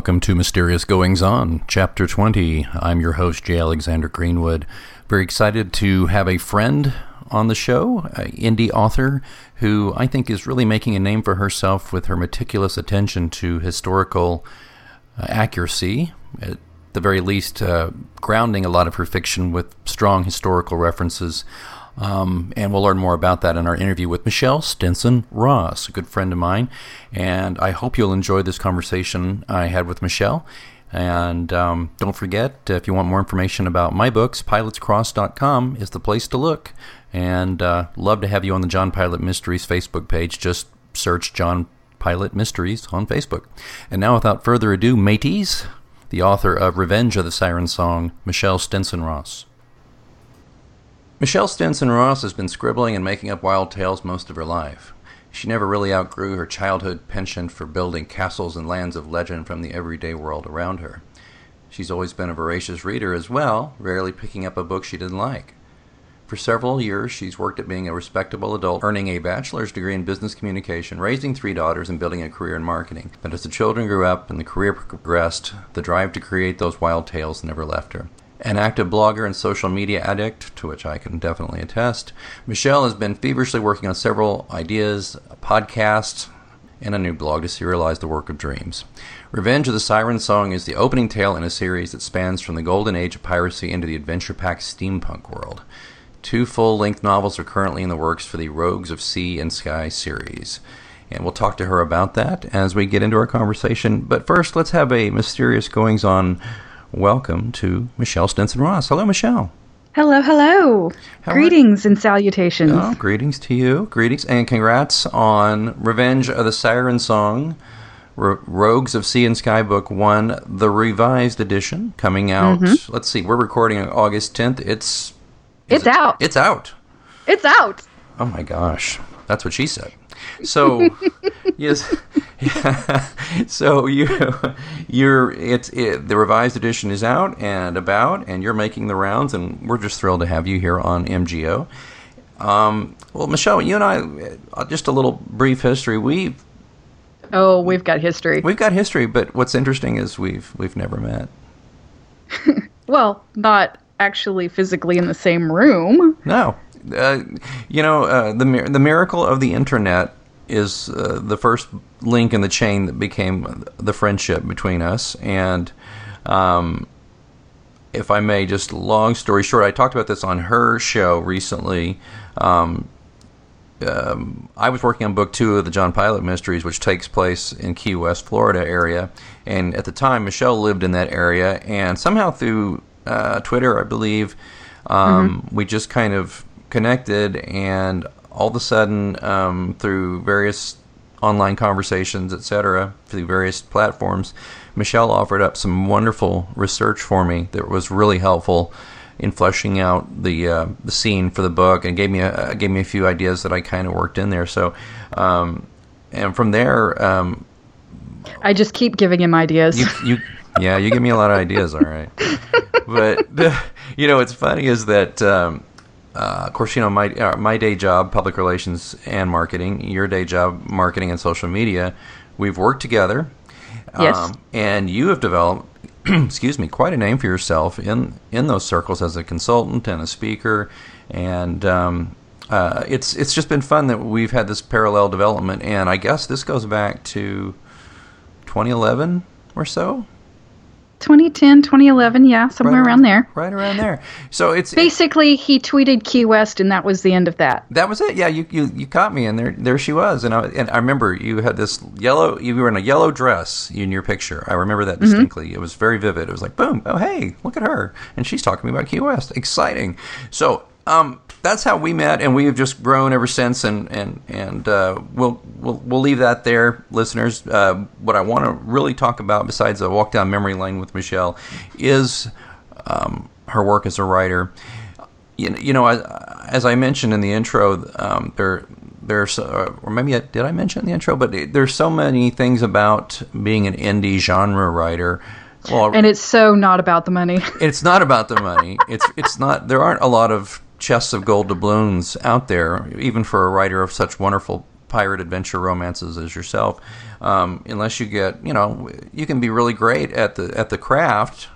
welcome to Mysterious Goings On, Chapter 20. I'm your host, J. Alexander Greenwood. Very excited to have a friend on the show, an indie author who I think is really making a name for herself with her meticulous attention to historical uh, accuracy, at the very least, uh, grounding a lot of her fiction with strong historical references. Um, and we'll learn more about that in our interview with Michelle Stinson Ross, a good friend of mine. And I hope you'll enjoy this conversation I had with Michelle. And um, don't forget, if you want more information about my books, pilatescross.com is the place to look. And uh, love to have you on the John Pilate Mysteries Facebook page. Just search John Pilate Mysteries on Facebook. And now, without further ado, mateys, the author of Revenge of the Siren Song, Michelle Stinson Ross. Michelle Stinson Ross has been scribbling and making up wild tales most of her life. She never really outgrew her childhood penchant for building castles and lands of legend from the everyday world around her. She's always been a voracious reader as well, rarely picking up a book she didn't like. For several years, she's worked at being a respectable adult, earning a bachelor's degree in business communication, raising three daughters, and building a career in marketing. But as the children grew up and the career progressed, the drive to create those wild tales never left her. An active blogger and social media addict, to which I can definitely attest, Michelle has been feverishly working on several ideas, a podcast, and a new blog to serialize the work of dreams. Revenge of the Siren Song is the opening tale in a series that spans from the golden age of piracy into the adventure packed steampunk world. Two full length novels are currently in the works for the Rogues of Sea and Sky series. And we'll talk to her about that as we get into our conversation. But first, let's have a mysterious goings on welcome to Michelle Stinson Ross. Hello, Michelle. Hello, hello. How greetings and salutations. Oh, greetings to you. Greetings and congrats on Revenge of the Siren Song, R- Rogues of Sea and Sky Book 1, the revised edition, coming out. Mm-hmm. Let's see, we're recording on August 10th. It's. It's it, out. It's out. It's out. Oh my gosh. That's what she said. So, yes, yeah. so you, you're it's it, the revised edition is out and about, and you're making the rounds, and we're just thrilled to have you here on MGO. Um, well, Michelle, you and I, uh, just a little brief history. We oh, we've got history. We've got history, but what's interesting is we've we've never met. well, not actually physically in the same room. No, uh, you know, uh, the the miracle of the internet is uh, the first link in the chain that became the friendship between us. And um, if I may, just long story short, I talked about this on her show recently. Um, um, I was working on book two of the John Pilate Mysteries, which takes place in Key West, Florida area. And at the time, Michelle lived in that area. And somehow through uh, Twitter, I believe, um, mm-hmm. we just kind of connected, and all of a sudden, um, through various online conversations, etc., through various platforms, Michelle offered up some wonderful research for me that was really helpful in fleshing out the uh, the scene for the book, and gave me a gave me a few ideas that I kind of worked in there. So, um, and from there, um, I just keep giving him ideas. You, you, yeah, you give me a lot of ideas. All right, but you know, what's funny is that um, uh, of course, you know my uh, my day job, public relations and marketing. Your day job, marketing and social media. We've worked together. Yes. Um, and you have developed, excuse me, quite a name for yourself in in those circles as a consultant and a speaker, and um, uh, it's it's just been fun that we've had this parallel development. And I guess this goes back to 2011 or so. 2010, 2011, yeah, somewhere right around, there. Right around there. So it's basically he tweeted Key West, and that was the end of that. That was it. Yeah, you you, you caught me, and there there she was, and I and I remember you had this yellow. You were in a yellow dress in your picture. I remember that mm-hmm. distinctly. Mm-hmm. It was very vivid. It was like boom, oh hey, look at her, and she's talking to me about Key West. Exciting. So um, that's how we met, and we have just grown ever since. And and and uh, we'll we'll we'll leave that there, listeners. Uh, what I want to really talk about, besides a walk down memory lane with Michelle, is um, her work as a writer. You, you know, as, as I mentioned in the intro, um, there there's uh, or maybe I, did I mention in the intro, but there's so many things about being an indie genre writer. Well, and it's so not about the money. it's not about the money. It's it's not. There aren't a lot of chests of gold doubloons out there, even for a writer of such wonderful pirate adventure romances as yourself, um, unless you get, you know, you can be really great at the at the craft,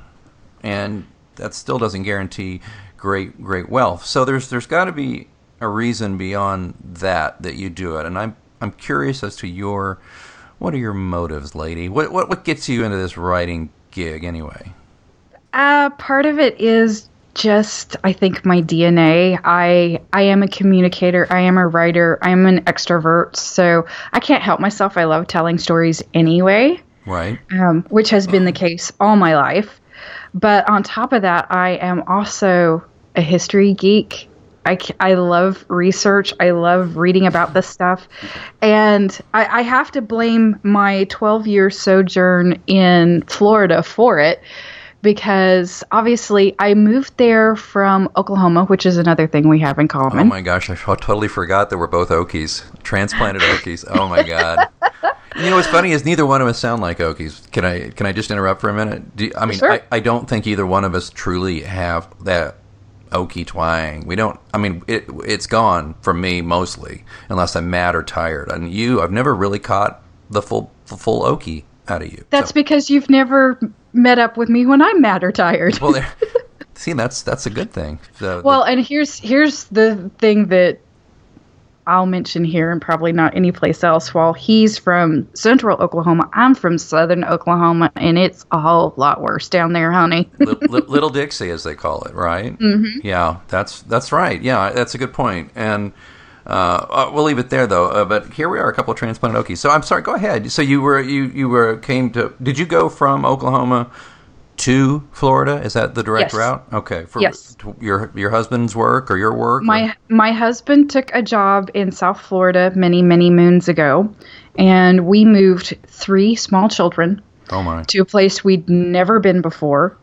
and that still doesn't guarantee great great wealth. So there's there's got to be a reason beyond that that you do it, and I'm I'm curious as to your what are your motives, lady? What what what gets you into this writing gig anyway? Uh, part of it is just I think my DNA. I I am a communicator. I am a writer. I am an extrovert. So I can't help myself. I love telling stories anyway. Right. Um, which has been the case all my life. But on top of that, I am also a history geek. I, I love research. I love reading about this stuff. And I, I have to blame my 12 year sojourn in Florida for it because obviously I moved there from Oklahoma, which is another thing we have in common. Oh my gosh, I totally forgot that we're both Okies, transplanted Okies. Oh my god. You know what's funny is neither one of us sound like Okies. Can I can I just interrupt for a minute? Do, I mean, Sure. I, I don't think either one of us truly have that Okie twang. We don't. I mean, it it's gone from me mostly, unless I'm mad or tired. And you, I've never really caught the full the full Okie out of you. That's So- because you've never met up with me when I'm mad or tired. well, there. See, that's that's a good thing. The- the- Well, and here's here's the thing that I'll mention here and probably not anyplace else. While he's from central Oklahoma, I'm from southern Oklahoma, and it's a whole lot worse down there, honey. Li- li- Little Dixie, as they call it, right? Mm-hmm. Yeah, that's that's right. Yeah, that's a good point. And uh, uh, we'll leave it there, though. Uh, but here we are, a couple of transplanted Okies. So I'm sorry. Go ahead. So you were you you were came to? Did you go from Oklahoma to Florida? Is that the direct Yes. route? Okay. For Yes. your your husband's work or your work? or- My my husband took a job in South Florida many many moons ago, and we moved three small children oh my. to a place we'd never been before.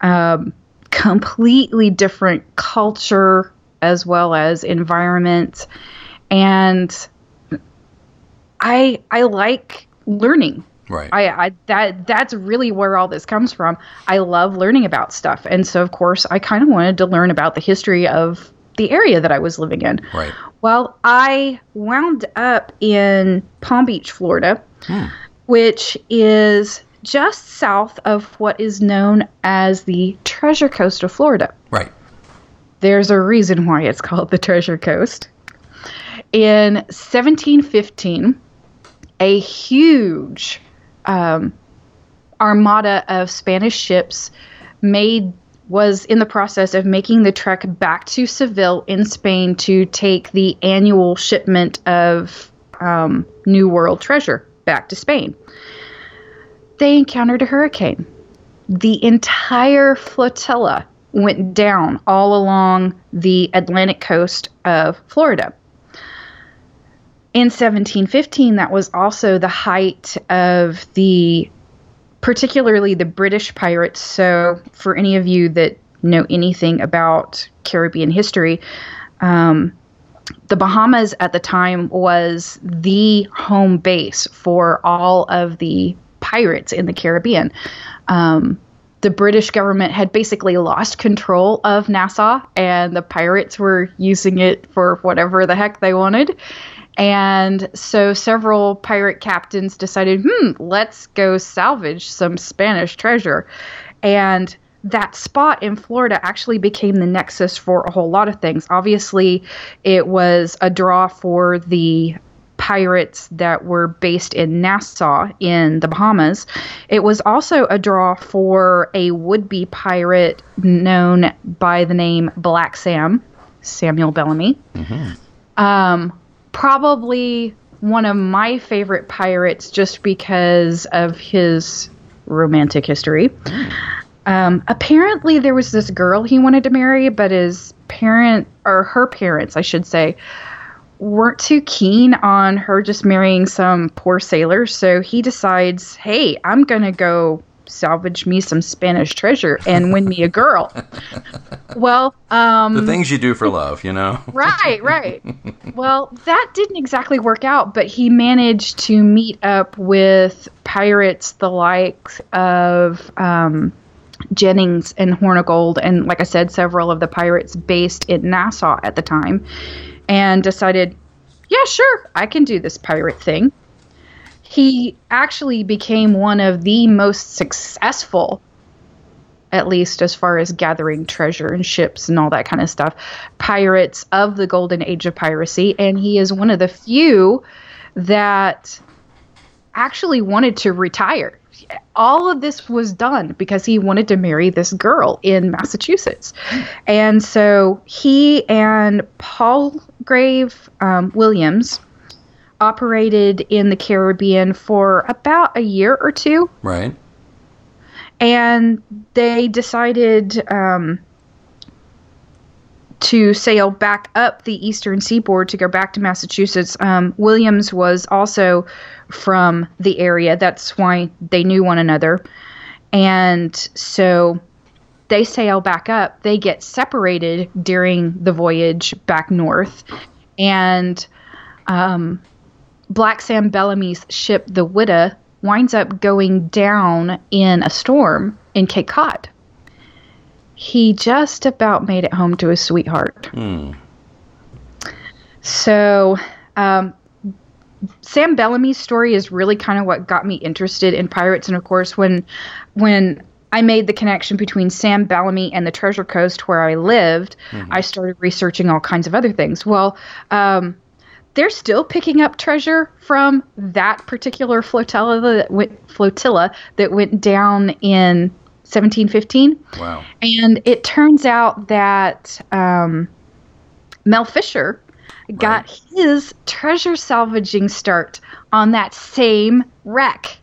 Um, completely different culture as well as environment, and I I like learning. Right. I, I that that's really where all this comes from. I love learning about stuff, and so of course I kind of wanted to learn about the history of the area that I was living in. right. Well, I wound up in Palm Beach, Florida, hmm. which is just south of what is known as the Treasure Coast of Florida. There's a reason why it's called the Treasure Coast. In 1715, a huge um, armada of Spanish ships made was in the process of making the trek back to Seville in Spain to take the annual shipment of um, New World treasure back to Spain. They encountered a hurricane. The entire flotilla went down all along the Atlantic coast of Florida. In 1715, that was also the height of the particularly the British pirates. So, for any of you that know anything about Caribbean history, um, the Bahamas at the time was the home base for all of the pirates in the Caribbean. Um, the British government had basically lost control of Nassau, and the pirates were using it for whatever the heck they wanted. And so several pirate captains decided, hmm, let's go salvage some Spanish treasure. And that spot in Florida actually became the nexus for a whole lot of things. Obviously, it was a draw for the pirates that were based in Nassau in the Bahamas. It was also a draw for a would be pirate known by the name Black Sam, Samuel Bellamy. Um, probably one of my favorite pirates just because of his romantic history. Um, apparently, there was this girl he wanted to marry, but his parent, or her parents, I should say, weren't too keen on her just marrying some poor sailor. So he decides, hey, I'm going to go salvage me some Spanish treasure and win me a girl. well, um, The things you do for love, you know. right, right. Well, that didn't exactly work out, but he managed to meet up with pirates the likes of um, Jennings and Hornigold, and like I said, several of the pirates based in Nassau at the time, and decided, yeah, sure, I can do this pirate thing. He actually became one of the most successful, at least as far as gathering treasure and ships and all that kind of stuff, pirates of the golden age of piracy. And he is one of the few that actually wanted to retire. All of this was done because he wanted to marry this girl in Massachusetts. And so he and Paulsgrave um, Williams operated in the Caribbean for about a year or two. Right. And they decided um, to sail back up the eastern seaboard to go back to Massachusetts. Um, Williams was also from the area. That's why they knew one another. And so they sail back up. They get separated during the voyage back north. And um, Black Sam Bellamy's ship, the Whydah, winds up going down in a storm in Cape Cod he just about made it home to his sweetheart. Hmm. So, um, Sam Bellamy's story is really kind of what got me interested in pirates, and of course, when when I made the connection between Sam Bellamy and the Treasure Coast where I lived, mm-hmm. I started researching all kinds of other things. Well, um, they're still picking up treasure from that particular flotilla that went, flotilla that went down in 1715. Wow. And it turns out that um, Mel Fisher got right. his treasure salvaging start on that same wreck.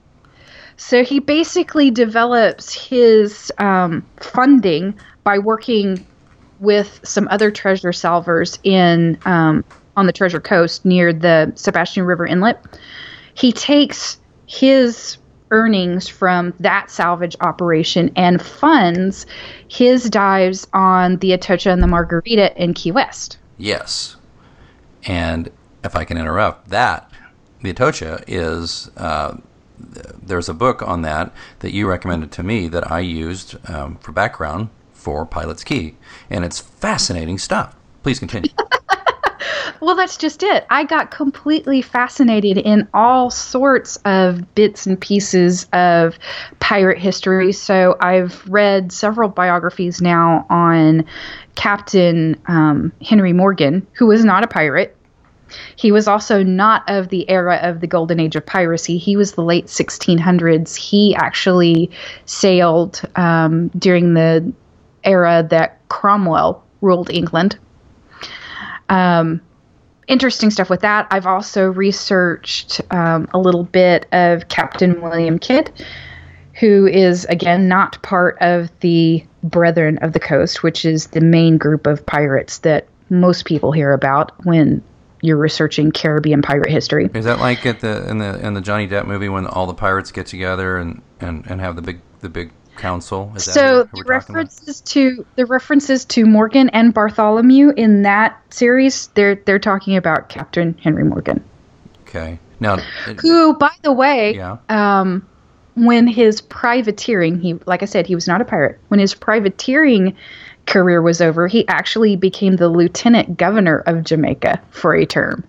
So he basically develops his um, funding by working with some other treasure salvers in um, on the Treasure Coast near the Sebastian River Inlet. He takes his earnings from that salvage operation and funds his dives on the Atocha and the Margarita in Key West. Yes. And if I can interrupt, that, the Atocha is, uh, there's a book on that that you recommended to me that I used um, for background for Pilate's Key. And it's fascinating stuff. Please continue. well, that's just it. I got completely fascinated in all sorts of bits and pieces of pirate history. So I've read several biographies now on Captain um, Henry Morgan, who was not a pirate. He was also not of the era of the golden age of piracy. He was the late 1600s. He actually sailed um, during the era that Cromwell ruled England. Um, interesting stuff with that. I've also researched um, a little bit of Captain William Kidd, who is, again, not part of the Brethren of the Coast, which is the main group of pirates that most people hear about when you're researching Caribbean pirate history. Is that like at the in the in the Johnny Depp movie when all the pirates get together and, and, and have the big the big council? Is so the references to the references to Morgan and Bartholomew in that series, they're they're talking about Captain Henry Morgan. Okay. Now, who, by the way, yeah. um, when his privateering, he like I said, he was not a pirate. When his privateering career was over, he actually became the lieutenant governor of Jamaica for a term.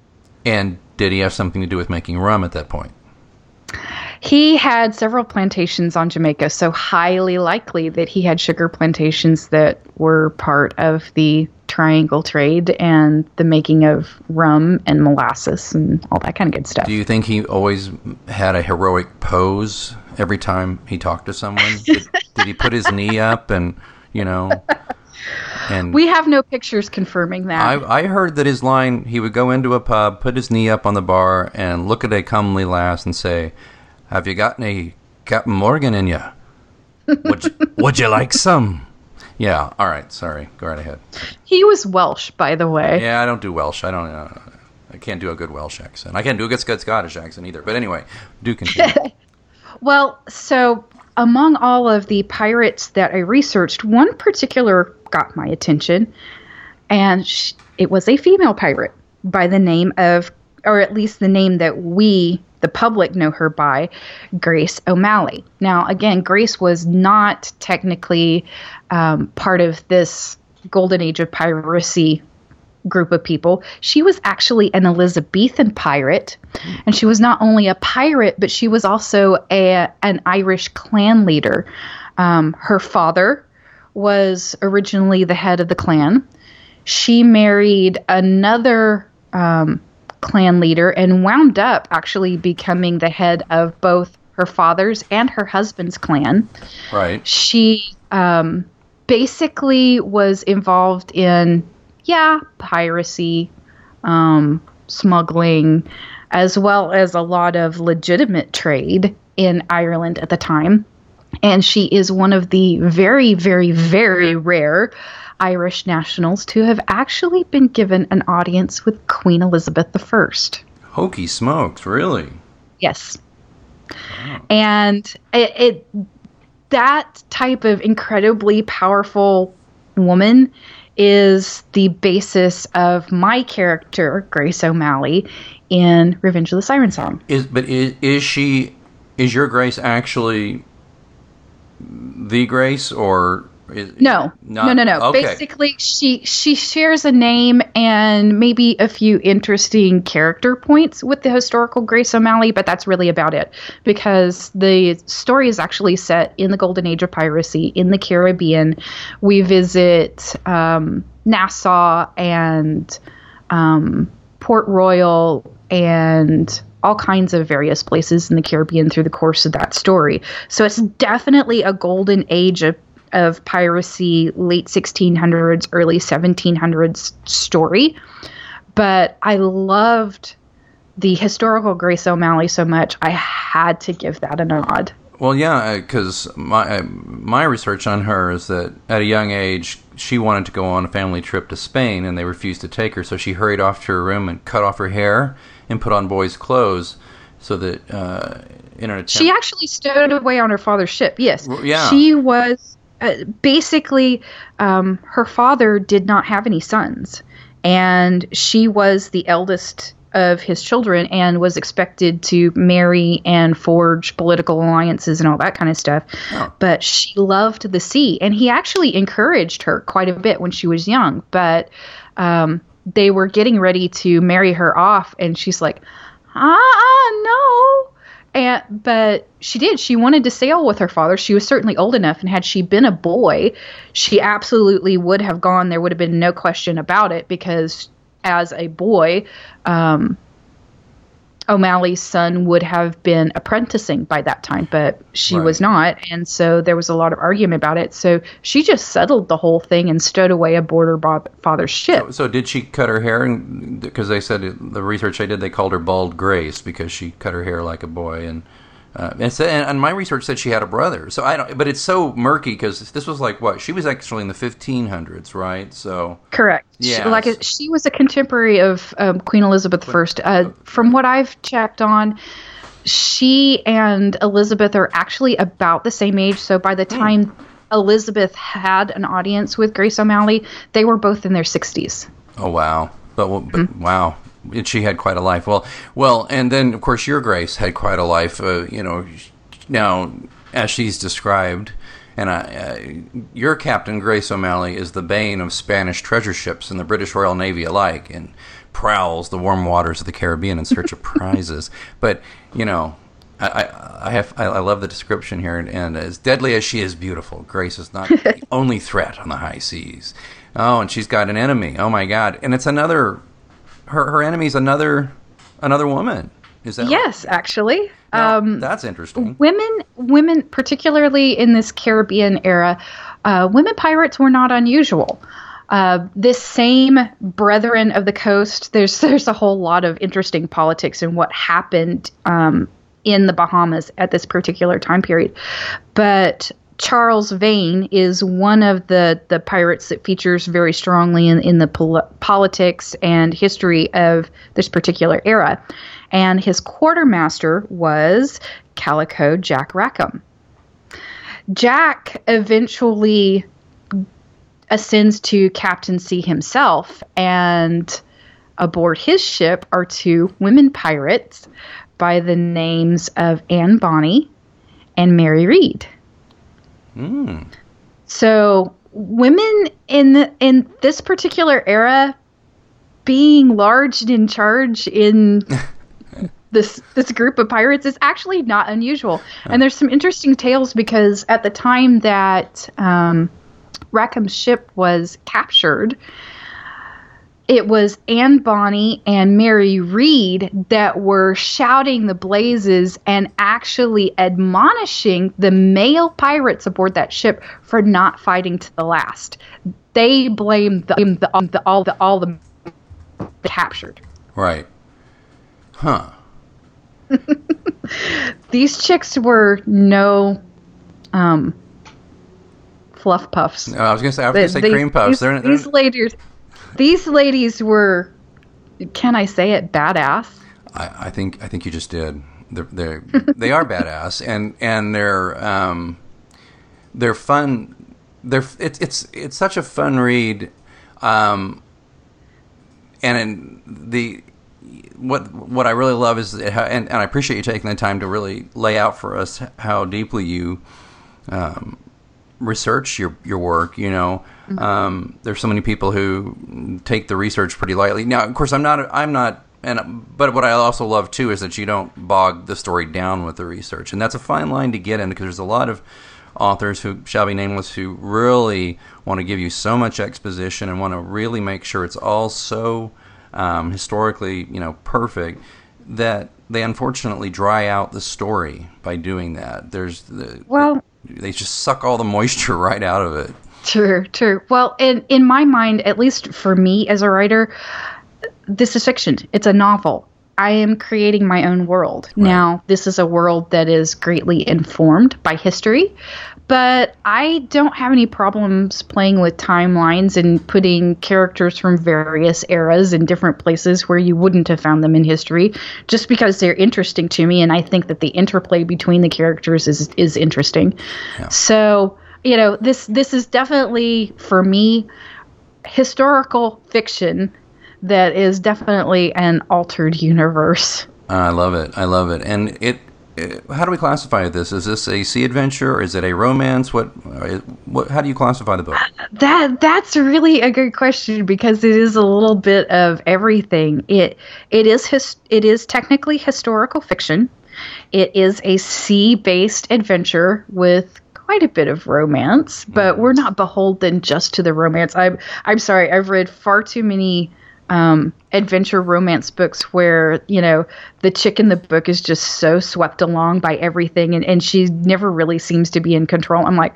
And did he have something to do with making rum at that point? He had several plantations on Jamaica, so highly likely that he had sugar plantations that were part of the triangle trade and the making of rum and molasses and all that kind of good stuff. Do you think he always had a heroic pose every time he talked to someone? did, did he put his knee up and, you know, and we have no pictures confirming that. I, I, heard that his line: he would go into a pub, put his knee up on the bar, and look at a comely lass and say, have you got any Captain Morgan in you? Would you, would you like some? Yeah. All right. Sorry. Go right ahead. He was Welsh, by the way. Yeah, I don't do Welsh. I don't. Uh, I can't do a good Welsh accent. I can't do a good, Scottish accent either. But anyway, do continue. well, so among all of the pirates that I researched, one particular got my attention, and she, it was a female pirate by the name of, or at least the name that we the public know her by, Grace O'Malley. Now, again, Grace was not technically um, part of this golden age of piracy group of people. She was actually an Elizabethan pirate, and she was not only a pirate, but she was also a an Irish clan leader. Um, her father was originally the head of the clan. She married another um, clan leader and wound up actually becoming the head of both her father's and her husband's clan. Right. She um, basically was involved in, yeah, piracy, um, smuggling, as well as a lot of legitimate trade in Ireland at the time. And she is one of the very, very, very rare Irish nationals to have actually been given an audience with Queen Elizabeth I. Hokey smokes, really? Yes. And it, it that type of incredibly powerful woman is the basis of my character, Grace O'Malley, in Revenge of the Siren Song. Is but is, is she is your Grace actually the Grace or is, No, not- no, no, no. Okay. Basically, she she shares a name and maybe a few interesting character points with the historical Grace O'Malley, but that's really about it. Because the story is actually set in the golden age of piracy in the Caribbean. We visit um, Nassau and um, Port Royal and all kinds of various places in the Caribbean through the course of that story. So it's definitely a golden age of, of piracy, late 1600s, early 1700s story. But I loved the historical Grace O'Malley so much, I had to give that a nod. Well, yeah, because my uh, my research on her is that at a young age she wanted to go on a family trip to Spain, and they refused to take her. So she hurried off to her room and cut off her hair and put on boys' clothes, so that uh, in an attempt. She actually stowed away on her father's ship. Yes, yeah. She was uh, basically um, her father did not have any sons, and she was the eldest of his children and was expected to marry and forge political alliances and all that kind of stuff. Oh. But she loved the sea, and he actually encouraged her quite a bit when she was young. But um, they were getting ready to marry her off, and she's like, ah, no. And but she did. She wanted to sail with her father. She was certainly old enough, and had she been a boy, she absolutely would have gone. There would have been no question about it because as a boy, um, O'Malley's son would have been apprenticing by that time, but she Right. was not, and so there was a lot of argument about it. So she just settled the whole thing and stowed away aboard her bo- father's ship. So did she cut her hair? Because they said the research I did, they called her bald Grace because she cut her hair like a boy, and uh, and, sa- and my research said she had a brother. So I don't, but it's so murky because this was like what she was actually in the 1500s, right? So Correct. Yeah, She, like a, she was a contemporary of um, Queen Elizabeth I. Uh, from what I've checked on, she and Elizabeth are actually about the same age. So by the time Elizabeth had an audience with Grace O'Malley, they were both in their 60s. oh wow, but, well, but wow. And she had quite a life. Well, well, and then of course your Grace had quite a life. Uh, you know, now as she's described, and I, uh, your Captain Grace O'Malley is the bane of Spanish treasure ships and the British Royal Navy alike, and prowls the warm waters of the Caribbean in search of prizes. But you know, I, I, have I, I love the description here, and, and as deadly as she is beautiful, Grace is not the only threat on the high seas. Oh, and she's got an enemy. Oh my God! And it's another. Her her enemy's another another woman. Is that right? Yes, actually. Now, um, that's interesting. women women particularly in this caribbean era uh, women pirates were not unusual uh, this same brethren of the coast there's there's a whole lot of interesting politics in what happened um, in the bahamas at this particular time period but Charles Vane is one of the, the pirates that features very strongly in, in the pol- politics and history of this particular era. And his quartermaster was Calico Jack Rackham. Jack eventually ascends to captaincy himself, and aboard his ship are two women pirates by the names of Anne Bonny and Mary Read. So women in the, in this particular era being large and in charge in this this group of pirates is actually not unusual. And there's some interesting tales because at the time that um, Rackham's ship was captured, it was Anne Bonny and Mary Read that were shouting the blazes and actually admonishing the male pirates aboard that ship for not fighting to the last. They blamed the, the, the all the all the captured. Right. Huh. These chicks were no um, fluff puffs. I was gonna say I was gonna say They- cream puffs. These, They're, they're, these ladies, these ladies were. Can I say it? Badass. I, I think I think you just did. They're, they're they are badass and and they're um, they're fun. They're it's it's it's such a fun read, um, and the what what I really love is how, and, and I appreciate you taking the time to really lay out for us how deeply you um, research your your work. You know, um, there's so many people who take the research pretty lightly. Now, of course, I'm not I'm not. And but what I also love too is that you don't bog the story down with the research, and that's a fine line to get in because there's a lot of authors who shall be nameless who really want to give you so much exposition and want to really make sure it's all so um, historically, you know, perfect that they unfortunately dry out the story by doing that. There's the Well- they just suck all the moisture right out of it. True, true. Well, in in my mind, at least for me as a writer, this is fiction. It's a novel. I am creating my own world. Now, this is a world that is greatly informed by history, but I don't have any problems playing with timelines and putting characters from various eras in different places where you wouldn't have found them in history just because they're interesting to me and I think that the interplay between the characters is is interesting. So, you know, this this is definitely for me historical fiction that is definitely an altered universe. I love it. I love it. And it. Uh, How do we classify this? Is this a sea adventure? Or is it a romance? What? uh, What? How do you classify the book? That that's really a good question because it is a little bit of everything. It it is his, it is technically historical fiction. It is a sea-based adventure with quite a bit of romance, but we're not beholden just to the romance. I'm I'm sorry, I've read far too many um, adventure romance books where you know the chick in the book is just so swept along by everything, and, and she never really seems to be in control. I'm like,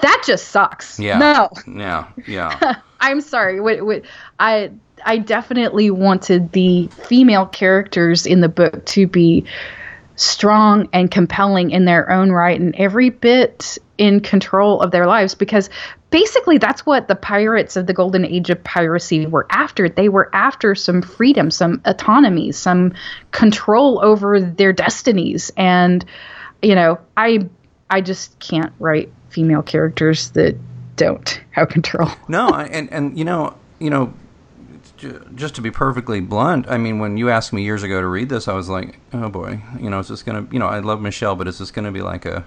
that just sucks. Yeah. No, Yeah. Yeah. I'm sorry. What, what, I I definitely wanted the female characters in the book to be strong and compelling in their own right and every bit in control of their lives because basically that's what the pirates of the golden age of piracy were after. They were after some freedom some autonomy some control over their destinies. And you know i i just can't write female characters that don't have control. No, and and you know, you know, just to be perfectly blunt, I mean, when you asked me years ago to read this, I was like, oh boy, you know, is this gonna, you know, I love Michelle, but is this gonna be like a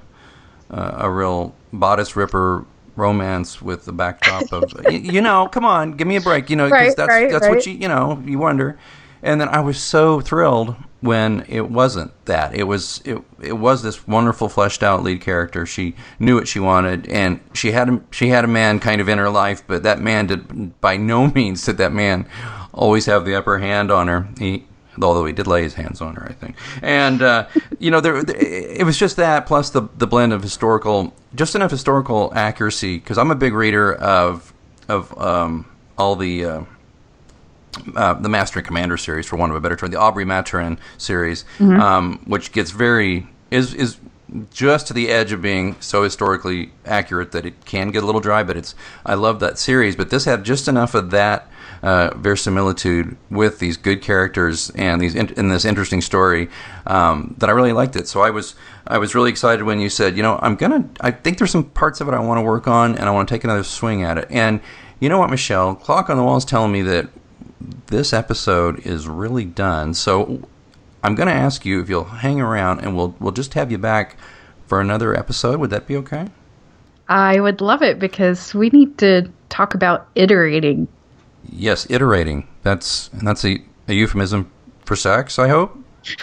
uh, a real bodice ripper romance with the backdrop of, y- you know, come on, give me a break, you know, Right, that's right, that's right. what you, you know, you wonder. And then I was so thrilled when it wasn't that. It was it it was this wonderful fleshed out lead character. She knew what she wanted, and she had a, she had a man kind of in her life, but that man did by no means did that man always have the upper hand on her. He although he did lay his hands on her, I think. And uh, you know, there it was just that plus the the blend of historical, just enough historical accuracy because I'm a big reader of of um, all the. Uh, uh, the Master and Commander series, for want of a better term, the Aubrey Maturin series, um, which gets very is is just to the edge of being so historically accurate that it can get a little dry. But it's I love that series, but this had just enough of that uh, verisimilitude with these good characters and these in, in this interesting story um, that I really liked it. So I was I was really excited when you said, you know, I'm gonna I think there's some parts of it I want to work on and I want to take another swing at it. And you know what, Michelle, clock on the wall is telling me that this episode is really done. So I'm going to ask you if you'll hang around and we'll we'll just have you back for another episode. Would that be okay? I would love it because we need to talk about iterating. Yes, iterating. That's and that's a, a euphemism for sex. I hope.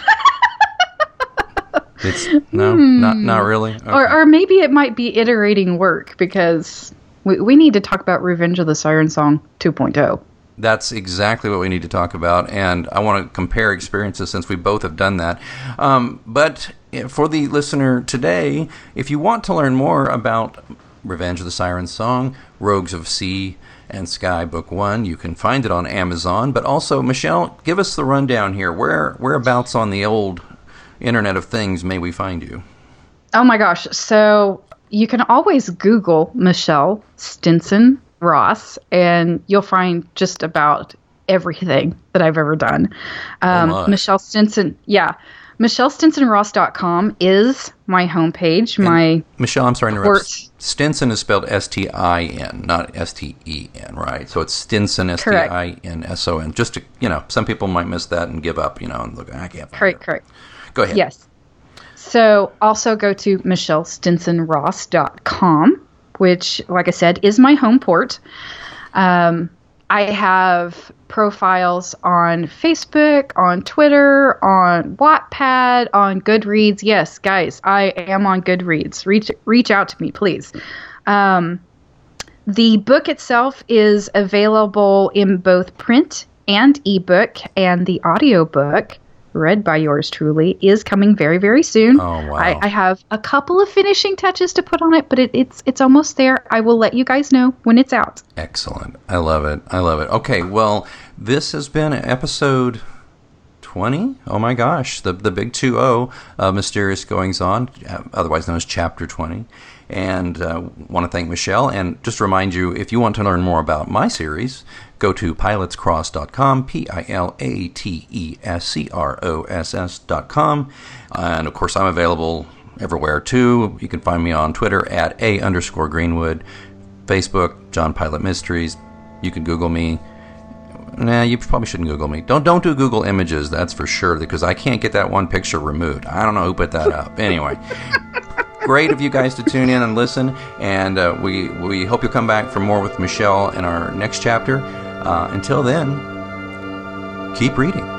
it's no, not hmm. not really. Okay. Or, or maybe it might be iterating work because we, we need to talk about Revenge of the Siren Song oh. 2.0. That's exactly what we need to talk about, and I want to compare experiences since we both have done that. Um, but for the listener today, if you want to learn more about Revenge of the Siren Song, Rogues of Sea and Sky Book One, you can find it on Amazon. But also, Michelle, give us the rundown here. Where whereabouts on the old Internet of Things may we find you? Oh my gosh. So you can always Google Michelle Stinson Ross, and you'll find just about everything that I've ever done. Um, my. Michelle Stinson, yeah. MichelleStinsonRoss.com is my homepage. my Michelle, I'm sorry to interrupt. Stinson is spelled S T I N, not S T E N, right? So it's Stinson, S T I N S O N. Just to, you know, some people might miss that and give up, you know, and look, I can't correct, it. correct. Go ahead. Yes. So also go to michellestinsonross.com, which, like I said, is my home port. Um, I have profiles on Facebook, on Twitter, on Wattpad, on Goodreads. Yes, guys, I am on Goodreads. Reach reach out to me, please. Um, the book itself is available in both print and ebook, and the audiobook, read by yours truly, is coming very, very soon. Oh, wow. I, I have a couple of finishing touches to put on it, but it, it's it's almost there. I will let you guys know when it's out. Excellent. I love it. I love it. Okay, well, this has been episode 20. Oh my gosh, the the big 2-0 of Mysterious Goings On, uh, otherwise known as Chapter 20. And uh, want to thank Michelle and just remind you if you want to learn more about my series, go to pilatescross.com, P I L A T E S C R O S S.com. And of course, I'm available everywhere too. You can find me on Twitter at A underscore Greenwood, Facebook, John Pilate Mysteries. You can Google me. Nah, you probably shouldn't Google me. Don't don't do Google Images. That's for sure because I can't get that one picture removed. I don't know who put that up. Anyway, great of you guys to tune in and listen, and uh, we we hope you'll come back for more with Michelle in our next chapter. Uh, until then, keep reading.